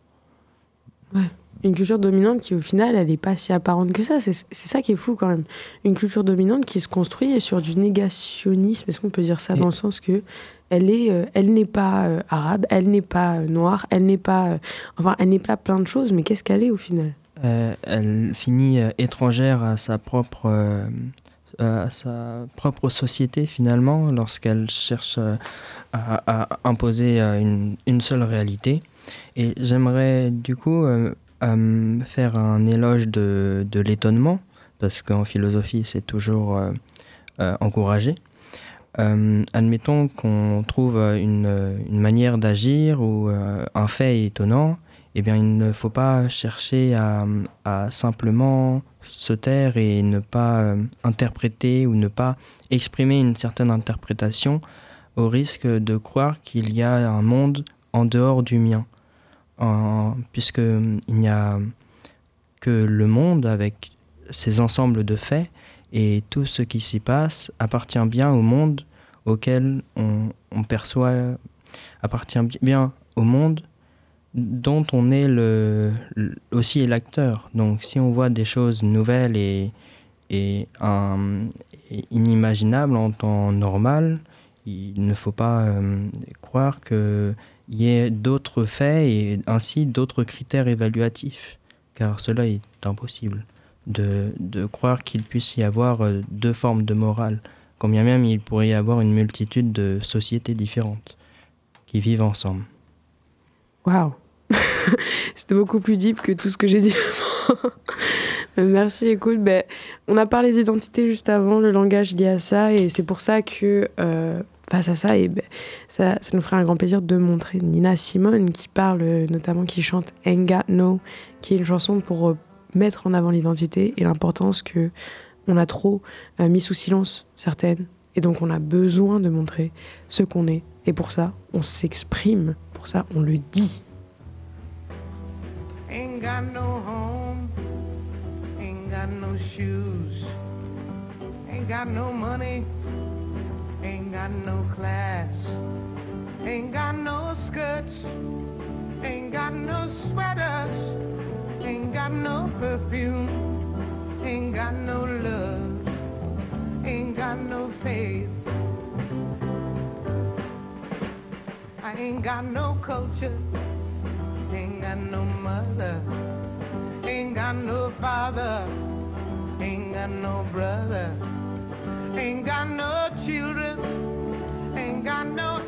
Une culture dominante qui, au final, elle n'est pas si apparente que ça. C'est c'est ça qui est fou quand même. Une culture dominante qui se construit sur du négationnisme. Est-ce qu'on peut dire ça Et- dans le sens que elle est, euh, elle n'est pas euh, arabe, elle n'est pas euh, noire, elle n'est pas, euh, enfin, elle n'est pas plein de choses. Mais qu'est-ce qu'elle est au final? Euh, elle finit euh, étrangère à sa propre à sa propre société finalement lorsqu'elle cherche euh, à, imposer euh, une, une seule réalité. Et j'aimerais du coup euh, euh, faire un éloge de, de l'étonnement parce qu'en philosophie c'est toujours euh, euh, encouragé. Euh, admettons qu'on trouve euh, une, euh, une manière d'agir ou euh, un fait étonnant eh bien, il ne faut pas chercher à simplement se taire et ne pas euh, interpréter ou ne pas exprimer une certaine interprétation au risque de croire qu'il y a un monde en dehors du mien. En- puisque euh, il n'y a que le monde avec ses ensembles de faits et tout ce qui s'y passe appartient bien au monde auquel on, perçoit, appartient bi- bien au monde dont on est aussi l'acteur. Donc si on voit des choses nouvelles et, inimaginables en temps normal, il ne faut pas euh, croire qu'il y ait d'autres faits et ainsi d'autres critères évaluatifs, car cela est impossible de, de croire qu'il puisse y avoir euh, deux formes de morale, quand bien même il pourrait y avoir une multitude de sociétés différentes qui vivent ensemble. Waouh C'était beaucoup plus deep que tout ce que j'ai dit avant. Merci, écoute. Ben, on a parlé d'identité juste avant, le langage lié à ça, et c'est pour ça que euh, face à ça, et ben, ça, ça nous ferait un grand plaisir de montrer Nina Simone qui parle, euh, notamment qui chante Enga No, qui est une chanson pour euh, mettre en avant l'identité et l'importance que on a trop euh, mis sous silence certaines, et donc on a besoin de montrer ce qu'on est, et pour ça, on s'exprime, pour ça, on le dit. Ain't got no money, got no class, ain't got no skirts, ain't got no sweaters, ain't got no perfume, ain't got no love, ain't got no faith. Ain't got no culture. Ain't got no mother, ain't got no father, ain't got no brother, ain't got no children, ain't got no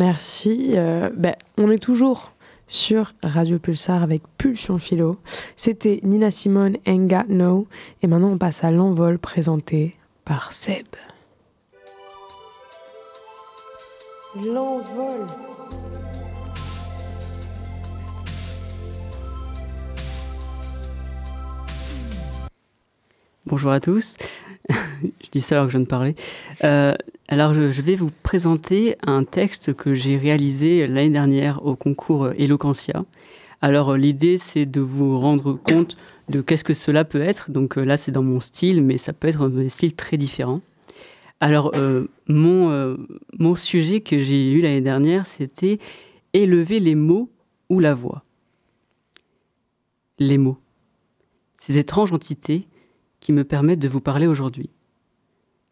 Merci. Euh, ben, on est toujours sur Radio Pulsar avec Pulsion Philo. C'était Nina Simone Got No. Et maintenant, on passe à l'envol présenté par Seb. L'envol. Bonjour à tous. je dis ça alors que je viens de parler. Euh, alors, je, vais vous présenter un texte que j'ai réalisé l'année dernière au concours Eloquentia. Alors, euh, l'idée, c'est de vous rendre compte de qu'est-ce que cela peut être. Donc euh, là, c'est dans mon style, mais ça peut être dans des styles très différents. Alors, mon, mon sujet que j'ai eu l'année dernière, c'était élever les mots ou la voix. Les mots. Ces étranges entités qui me permettent de vous parler aujourd'hui,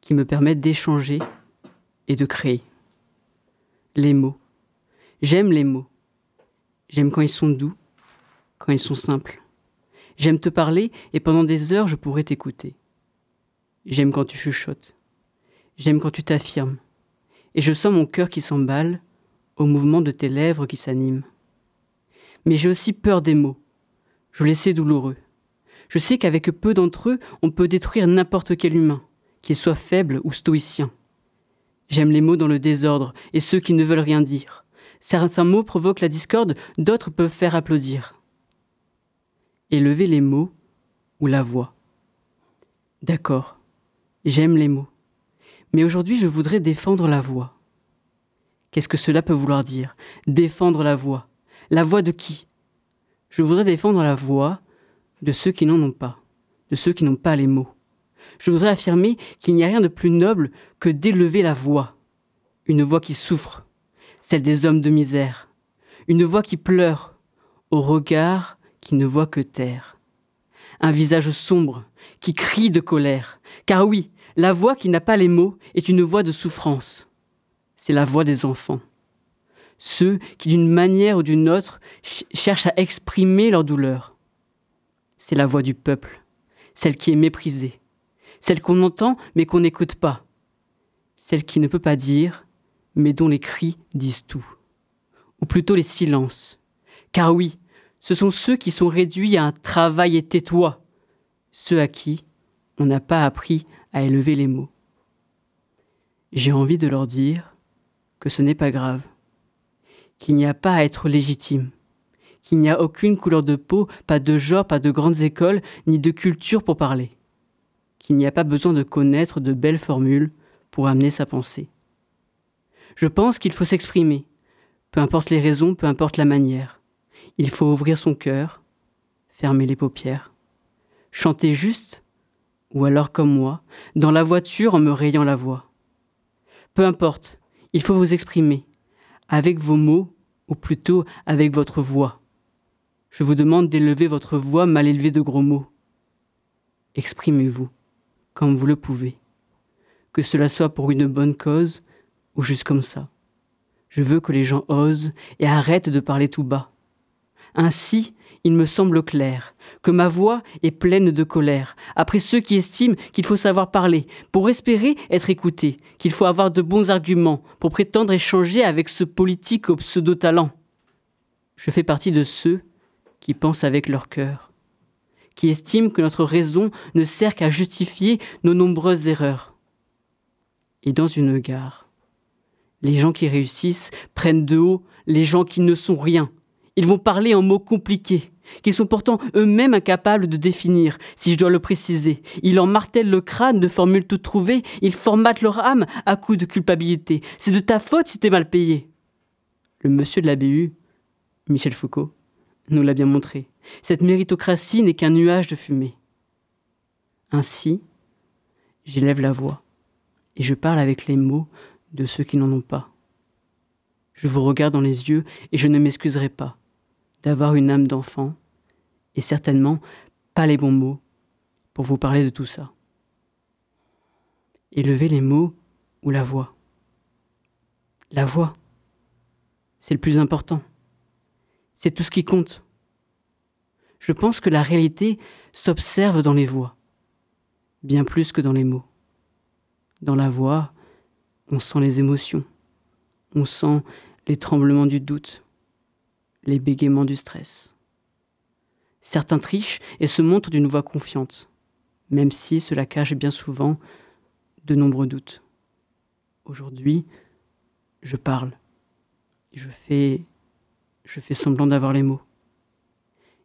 qui me permettent d'échanger et de créer. Les mots. J'aime les mots. J'aime quand ils sont doux, quand ils sont simples. J'aime te parler et pendant des heures je pourrais t'écouter. J'aime quand tu chuchotes. J'aime quand tu t'affirmes. Et je sens mon cœur qui s'emballe au mouvement de tes lèvres qui s'animent. Mais j'ai aussi peur des mots. Je les sais douloureux. Je sais qu'avec peu d'entre eux, on peut détruire n'importe quel humain, qu'il soit faible ou stoïcien. J'aime les mots dans le désordre et ceux qui ne veulent rien dire. Certains mots provoquent la discorde, d'autres peuvent faire applaudir. Élever les mots ou la voix. D'accord, j'aime les mots. Mais aujourd'hui, je voudrais défendre la voix. Qu'est-ce que cela peut vouloir dire? Défendre la voix. La voix de qui? Je voudrais défendre la voix de ceux qui n'en ont pas, de ceux qui n'ont pas les mots. Je voudrais affirmer qu'il n'y a rien de plus noble que d'élever la voix. Une voix qui souffre, celle des hommes de misère. Une voix qui pleure, au regard qui ne voit que terre. Un visage sombre, qui crie de colère. Car oui, la voix qui n'a pas les mots est une voix de souffrance. C'est la voix des enfants. Ceux qui, d'une manière ou d'une autre, ch- cherchent à exprimer leur douleur. C'est la voix du peuple, celle qui est méprisée, celle qu'on entend mais qu'on n'écoute pas, celle qui ne peut pas dire mais dont les cris disent tout, ou plutôt les silences. Car oui, ce sont ceux qui sont réduits à un travail et tais-toi, ceux à qui on n'a pas appris à élever les mots. J'ai envie de leur dire que ce n'est pas grave, qu'il n'y a pas à être légitime, qu'il n'y a aucune couleur de peau, pas de genre, pas de grandes écoles, ni de culture pour parler, qu'il n'y a pas besoin de connaître de belles formules pour amener sa pensée. Je pense qu'il faut s'exprimer, peu importe les raisons, peu importe la manière. Il faut ouvrir son cœur, fermer les paupières, chanter juste, ou alors comme moi, dans la voiture en me rayant la voix. Peu importe, il faut vous exprimer, avec vos mots, ou plutôt avec votre voix. Je vous demande d'élever votre voix mal élevée de gros mots. Exprimez-vous, comme vous le pouvez. Que cela soit pour une bonne cause, ou juste comme ça. Je veux que les gens osent et arrêtent de parler tout bas. Ainsi, il me semble clair que ma voix est pleine de colère, après ceux qui estiment qu'il faut savoir parler, pour espérer être écouté, qu'il faut avoir de bons arguments, pour prétendre échanger avec ce politique au pseudo-talent. Je fais partie de ceux qui pensent avec leur cœur, qui estiment que notre raison ne sert qu'à justifier nos nombreuses erreurs. Et dans une gare, les gens qui réussissent prennent de haut les gens qui ne sont rien. Ils vont parler en mots compliqués, qu'ils sont pourtant eux-mêmes incapables de définir, si je dois le préciser. Ils en martèlent le crâne de formules toutes trouvées, ils formatent leur âme à coups de culpabilité. C'est de ta faute si t'es mal payé. Le monsieur de la BU, Michel Foucault, nous l'a bien montré. Cette méritocratie n'est qu'un nuage de fumée. Ainsi, j'élève la voix et je parle avec les mots de ceux qui n'en ont pas. Je vous regarde dans les yeux et je ne m'excuserai pas d'avoir une âme d'enfant et certainement pas les bons mots pour vous parler de tout ça. Élevez les mots ou la voix. La voix, c'est le plus important. C'est tout ce qui compte. Je pense que la réalité s'observe dans les voix, bien plus que dans les mots. Dans la voix, on sent les émotions, on sent les tremblements du doute, les bégaiements du stress. Certains trichent et se montrent d'une voix confiante, même si cela cache bien souvent de nombreux doutes. Aujourd'hui, je parle, je fais, je fais semblant d'avoir les mots.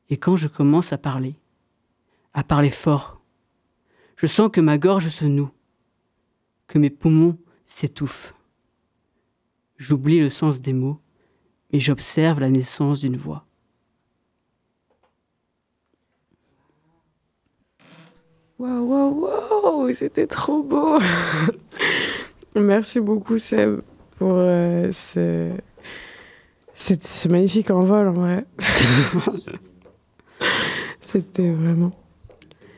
Et quand je commence à parler, à parler fort, je sens que ma gorge se noue, que mes poumons s'étouffent. J'oublie le sens des mots, mais j'observe la naissance d'une voix. Waouh, waouh, waouh, c'était trop beau. Merci beaucoup, Seb, pour euh, ce, cette- ce magnifique envol, en vrai. c'était vraiment.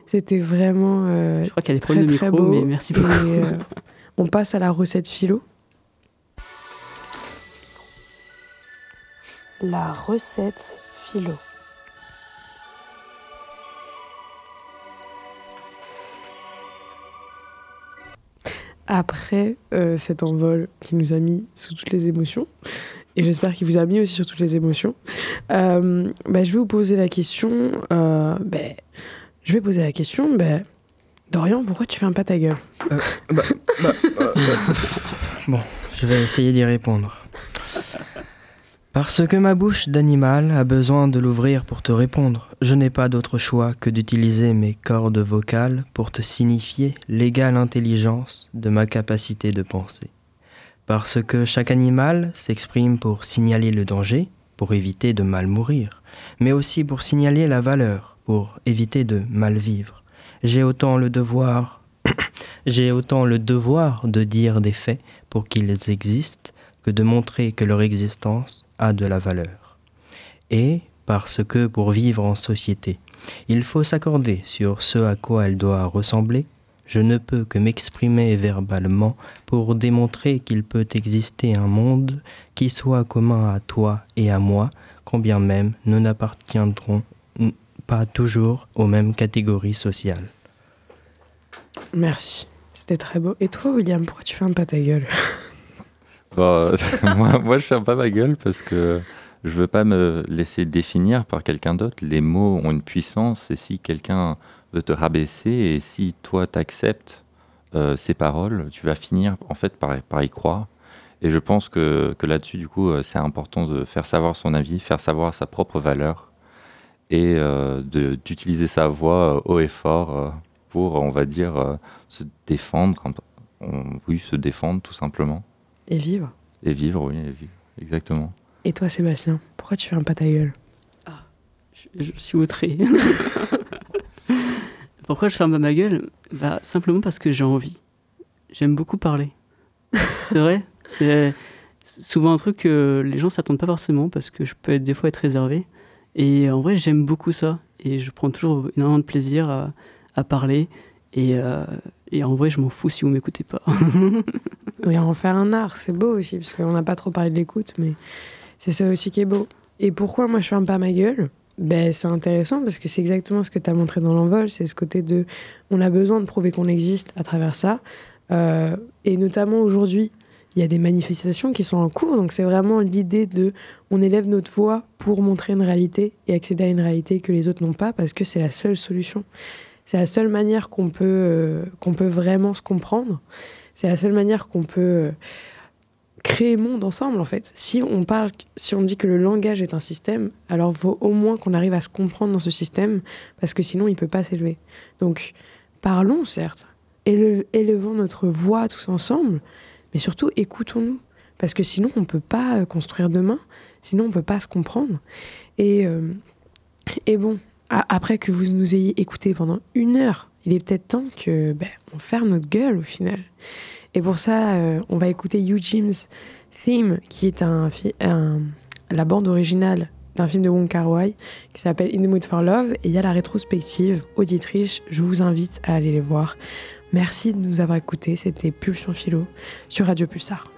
C'était vraiment. euh, Je crois qu'elle est très, problème de très micro, beau. mais merci beaucoup. Et, euh, on passe à la recette philo. La recette philo. après euh, cet envol qui nous a mis sous toutes les émotions, et j'espère qu'il vous a mis aussi sur toutes les émotions, euh, bah, je vais vous poser la question. euh, bah, je vais poser la question. bah, Dorian, pourquoi tu fais un pas ta gueule? Bon, je vais essayer d'y répondre. Parce que ma bouche d'animal a besoin de l'ouvrir pour te répondre, je n'ai pas d'autre choix que d'utiliser mes cordes vocales pour te signifier l'égale intelligence de ma capacité de penser. Parce que chaque animal s'exprime pour signaler le danger, pour éviter de mal mourir, mais aussi pour signaler la valeur, pour éviter de mal vivre. J'ai autant le devoir j'ai de dire des faits pour qu'ils existent que de montrer que leur existence a de la valeur. Et parce que pour vivre en société, il faut s'accorder sur ce à quoi elle doit ressembler, je ne peux que m'exprimer verbalement pour démontrer qu'il peut exister un monde qui soit commun à toi et à moi, combien même nous n'appartiendrons pas toujours aux mêmes catégories sociales. Merci. C'était très beau. Et toi, William, pourquoi tu fais un pas ta gueule Bon, moi, moi, je ferme pas ma gueule parce que je veux pas me laisser définir par quelqu'un d'autre. Les mots ont une puissance et si quelqu'un veut te rabaisser et si toi t'acceptes euh, ces paroles, tu vas finir en fait par, par y croire. Et je pense que, que là-dessus, du coup, euh, c'est important de faire savoir son avis, faire savoir sa propre valeur et euh, de- d'utiliser sa voix euh, haut et fort euh, pour, on va dire, se défendre. On- oui, se défendre tout simplement. Et vivre. Et vivre, oui, et vivre. Exactement. Et toi, Sébastien, pourquoi tu fais un pas ta gueule? Je, je suis outré. Pourquoi je ferme ma gueule? Bah, Simplement parce que j'ai envie. J'aime beaucoup parler. C'est vrai? C'est souvent un truc que les gens s'attendent pas forcément parce que je peux être, des fois être réservé. Et en vrai, j'aime beaucoup ça. Et je prends toujours énormément de plaisir à, à parler. Et, euh, et en vrai, je m'en fous si vous m'écoutez pas. Oui, en faire un art, c'est beau aussi, parce qu'on n'a pas trop parlé de l'écoute, mais c'est ça aussi qui est beau. Et pourquoi moi je ferme pas ma gueule? Ben, C'est intéressant parce que c'est exactement ce que tu as montré dans l'envol, c'est ce côté de on a besoin de prouver qu'on existe à travers ça. Euh, et notamment aujourd'hui, il y a des manifestations qui sont en cours, donc c'est vraiment l'idée de on élève notre voix pour montrer une réalité et accéder à une réalité que les autres n'ont pas, parce que c'est la seule solution. C'est la seule manière qu'on peut, euh, peut vraiment se comprendre. C'est la seule manière qu'on peut euh, créer monde ensemble, en fait. Si on parle, si on dit que le langage est un système, alors faut au moins qu'on arrive à se comprendre dans ce système, parce que sinon il peut pas s'élever. Donc, parlons, certes, éle- élevons notre voix tous ensemble, mais surtout écoutons-nous, parce que sinon on peut pas euh, construire demain, sinon on peut pas se comprendre. Et, euh, et bon, après que vous nous ayez écouté pendant une heure, il est peut-être temps que ben, on ferme notre gueule au final. Et pour ça, euh, on va écouter Eugene's Theme, qui est un, la bande originale d'un film de Wong Kar Wai qui s'appelle In the Mood for Love. Et il y a la rétrospective auditrice. Je vous invite à aller les voir. Merci de nous avoir écoutés. C'était Pulsion Philo sur Radio Pulsar.